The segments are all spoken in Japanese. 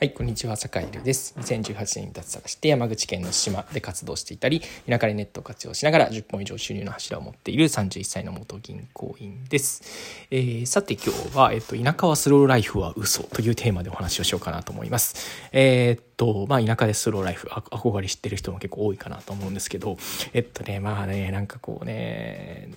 はい、こんにちは、坂井です。2018年に脱サラして山口県の島で活動していたり、田舎でネットを活用しながら10本以上収入の柱を持っている31歳の元銀行員です。えー、さて今日は、えっと、田舎はスローライフは嘘というテーマでお話をしようかなと思います。えー、っと、まあ、田舎でスローライフ、憧れ知ってる人も結構多いかなと思うんですけど、えっとね、まあね、なんかこうね、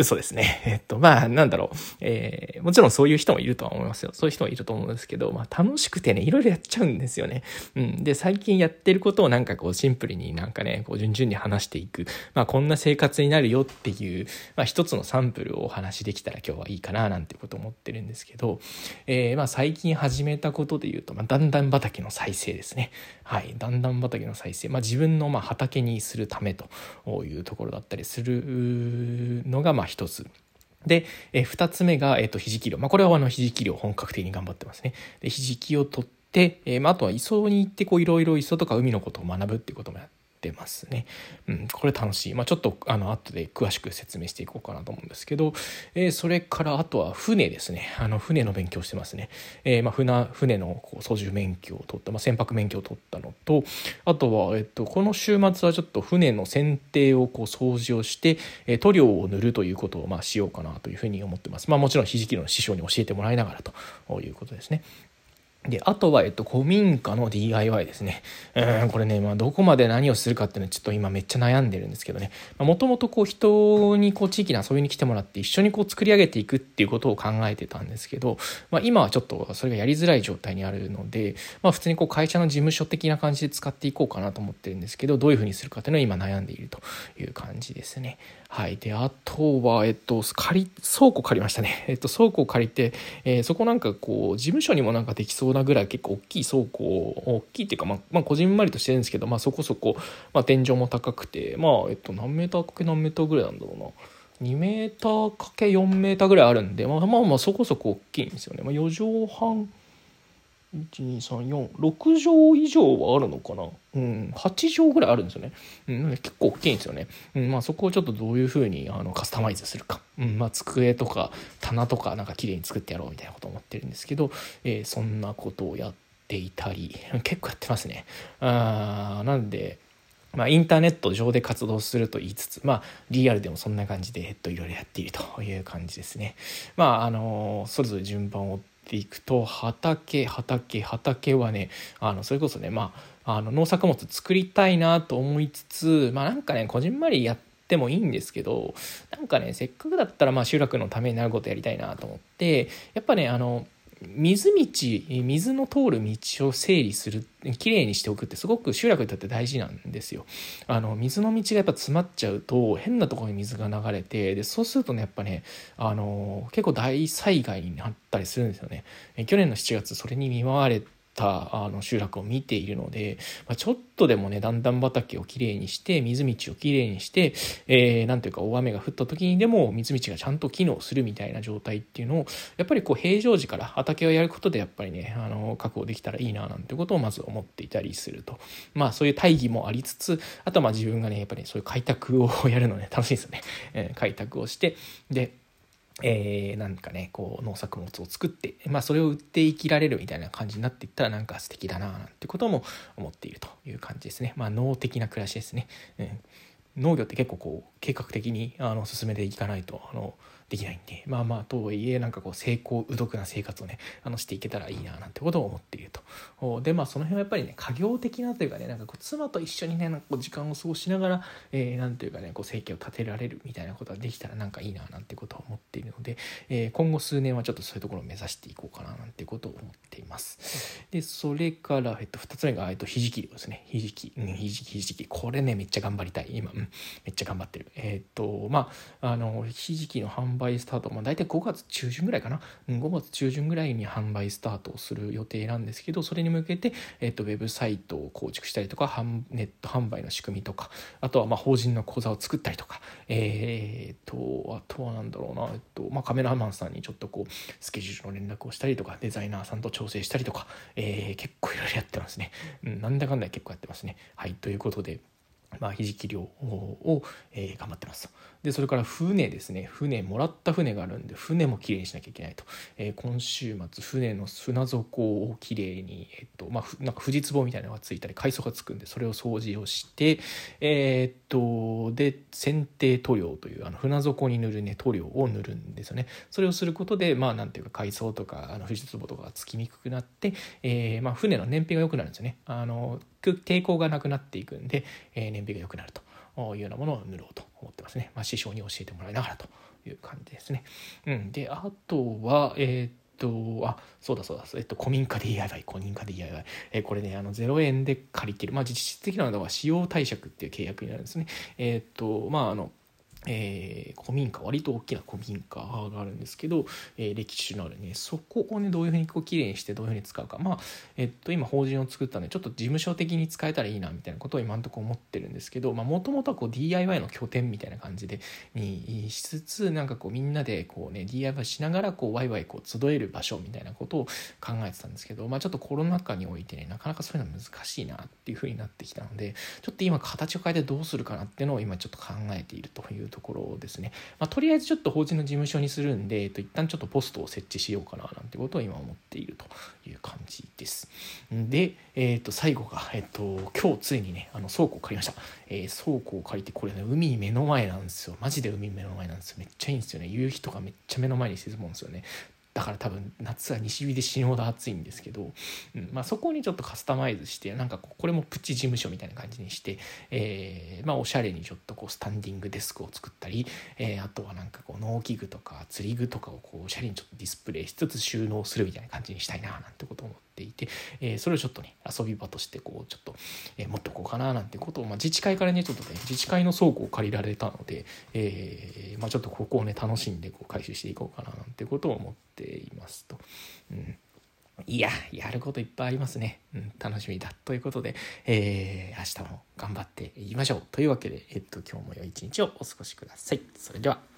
嘘ですね。えっと、まあ、なんだろう。えー、もちろんそういう人もいるとは思いますよ。そういう人もいると思うんですけど、まあ、楽しくてね、いろいろやっちゃうんですよね。うん。で、最近やってることをなんかこう、シンプルになんかね、こう、順々に話していく。まあ、こんな生活になるよっていう、まあ、一つのサンプルをお話しできたら今日はいいかな、なんていうこと思ってるんですけど、えー、まあ、最近始めたことで言うと、まあ、だんだん畑の再生ですね。はい。だんだん畑の再生。まあ、自分のまあ畑にするためというところだったりするのが、まあ、一つ。で、え2つ目が、えっ、と、ひじき漁。まあ、これはあの、ひじき漁本格的に頑張ってますね。で、ひじきを取って、え、まあ、あとは磯に行って、こう、いろいろ磯とか海のことを学ぶっていうこともやってってますね。うん、これ楽しい。まあ、ちょっとあの後で詳しく説明していこうかなと思うんですけど、えー、それからあとは船ですね。あの船の勉強してますね。えー、まあ、船船のこう操縦免許を取った、まあ、船舶免許を取ったのと、あとは、えっと、この週末はちょっと船の船底をこう掃除をして、えー、塗料を塗るということをまあしようかなというふうに思ってます。まあ、もちろんひじきの師匠に教えてもらいながらということですね。で、あとは、えっと、古民家の DIY ですね。うん、これね、まあ、どこまで何をするかっていうのはちょっと今めっちゃ悩んでるんですけどね。もともとこう、人にこう、地域に遊びに来てもらって一緒にこう、作り上げていくっていうことを考えてたんですけど、まあ、今はちょっとそれがやりづらい状態にあるので、まあ、普通にこう、会社の事務所的な感じで使っていこうかなと思ってるんですけど、どういうふうにするかっていうのを今悩んでいるという感じですね。はい。で、あとは、えっと、借り、倉庫借りましたね。えっと、倉庫借りて、えー、そこなんかこう、事務所にもなんかできそうなぐらい結構大きい倉庫大きいっていうか、まあ、まあ、こじんまりとしてるんですけど、まあ、そこそこ、まあ、天井も高くて、まあ、えっと、何メーターかけ何メーターぐらいなんだろうな。2メーターかけ4メーターぐらいあるんで、まあまあまあそこそこ大きいんですよね。まあ、4畳半12346畳以上はあるのかな、うん、8畳ぐらいあるんですよね、うん、結構大きいんですよね、うん。まあ、そこをちょっとどういうふうにあのカスタマイズするか、うん。まあ、机とか棚とかなんか綺麗に作ってやろうみたいなことを思ってるんですけど、えー、そんなことをやっていたり 結構やってますね。あなんでまあ、インターネット上で活動すると言いつつ、まあ、リアルでもそんな感じで、えっと、いろいろやっているという感じですね。まあ、あの、それぞれ順番を追っていくと、畑、畑、畑はね、あの、それこそね、まあ、あの、農作物作りたいなと思いつつ、まあ、なんかね、こじんまりやってもいいんですけど、なんかね、せっかくだったら、まあ、集落のためになることやりたいなと思って、やっぱね、あの、水道水の通る道を整理するきれいにしておくってすごく集落にとって大事なんですよ。あの水の道がやっぱ詰まっちゃうと変なところに水が流れてでそうするとねやっぱねあの結構大災害になったりするんですよね。去年の7月それに見舞われたあの集落を見ているので、まあ、ちょっとでもね段々畑をきれいにして水道をきれいにして、えー、なんていうか大雨が降った時にでも水道がちゃんと機能するみたいな状態っていうのをやっぱりこう平常時から畑をやることでやっぱりねあの確保できたらいいななんてことをまず思っていたりすると。まあそういう大義もありつつあとはまあ自分がねやっぱり、ね、そういう開拓をやるのね楽しいですよね、えー、開拓をしてでえー、なんかねこう農作物を作って、まあ、それを売って生きられるみたいな感じになっていったらなんか素敵だななんてことも思っているという感じですね。まあ農的な暮らしですね、うん、農業って結構こう計画的にあの進めていかないとあのできないんでまあまあとはいえなんかこう成功うどくな生活をねあのしていけたらいいななんてことを思っていると。でまあその辺はやっぱりね家業的なというかねなんかこう妻と一緒にねなんかこう時間を過ごしながら、えー、なんというかねこう生計を立てられるみたいなことができたらなんかいいななんてことを思っているので、えー、今後数年はちょっとそういうところを目指していこうかななんてことを思っています。でそれから、えっと、2つ目が、えっと、ひじきですね。ひじき、うん、ひじきひじき。これねめっちゃ頑張りたい。今、うん、めっちゃ頑張ってる。えっとまああのひじきの販売売スタート、まあ、大体5月中旬ぐらいかな、うん、5月中旬ぐらいに販売スタートをする予定なんですけどそれに向けて、えっと、ウェブサイトを構築したりとかネット販売の仕組みとかあとはまあ法人の口座を作ったりとかえー、っとあとは何だろうな、えっとまあ、カメラマンさんにちょっとこうスケジュールの連絡をしたりとかデザイナーさんと調整したりとか、えー、結構いろいろやってますね、うん、なんだかんだ結構やってますね。はいということでまあ、ひじき漁を、えー、頑張ってますと。でそれから船ですね。船もらった船があるんで船もきれいにしなきゃいけないと、えー、今週末船の船底をきれいに、えっとまあ、なんか藤壺みたいなのがついたり海藻がつくんでそれを掃除をしてえー、っとで剪定塗料というあの船底に塗るね塗料を塗るんですよね。それをすることでまあなんていうか海藻とかあの藤壺とかがつきにくくなって、えーまあ、船の燃費が良くなるんですよね。あの抵抗がなくなっていくんで、えー、燃費が良くなると。いうようなものを塗ろうと思ってますね。まあ、師匠に教えてもらいながらという感じですね。うん、であとは、えー、とあそうだそうだ、えっと、古民家 DIY 古民家 DIY、えー、これねあの0円で借りてる、まあ、実質的なのは使用貸借っていう契約になるんですね。えー、っとまああのえー、古民家割と大きな古民家があるんですけど、えー、歴史のあるねそこをねどういうふうにこうきれいにしてどういうふうに使うか。まあえっと今法人を作ったんでちょっと事務所的に使えたらいいなみたいなことを今んところ思ってるんですけどもともとはこう DIY の拠点みたいな感じでにしつつなんかこうみんなでこうね DIY しながらこうワイワイこう集える場所みたいなことを考えてたんですけどまあちょっとコロナ禍においてねなかなかそういうのは難しいなっていうふうになってきたのでちょっと今形を変えてどうするかなっていうのを今ちょっと考えているというところですね。まあ、とりあえずちょっと法人の事務所にするんで、えっと、一旦ちょっとポストを設置しようかななんてことを今思っているという感じです。で、えっと、最後が、えっと、今日ついにね、あの倉庫を借りました。えー、倉庫を借りて、これね、海目の前なんですよ。マジで海目の前なんですよ。めっちゃいいんですよね。夕日とかめっちゃ目の前に沈むんですよね。だから多分夏は西日で死ぬほど暑いんですけど、うんまあ、そこにちょっとカスタマイズしてなんかこれもプチ事務所みたいな感じにして、えー、まあ、おしゃれにちょっとこうスタンディングデスクを作ったり、えー、あとはなんかこう農機具とか釣り具とかをこうおしゃれにちょっとディスプレイしつつ収納するみたいな感じにしたいななんてことを思って。ていて、えー、それをちょっとね遊び場としてこうちょっと、え持っておこうかななんてことを、まあ、自治会からねちょっとね自治会の倉庫を借りられたので、えまあ、ちょっとここをね楽しんでこう回収していこうかななんてことを思っていますと。うんいや、やることいっぱいありますね。うん、楽しみだ。ということで、えー、明日も頑張っていきましょう。というわけで、えっと、今日も良い一日をお過ごしください。それでは。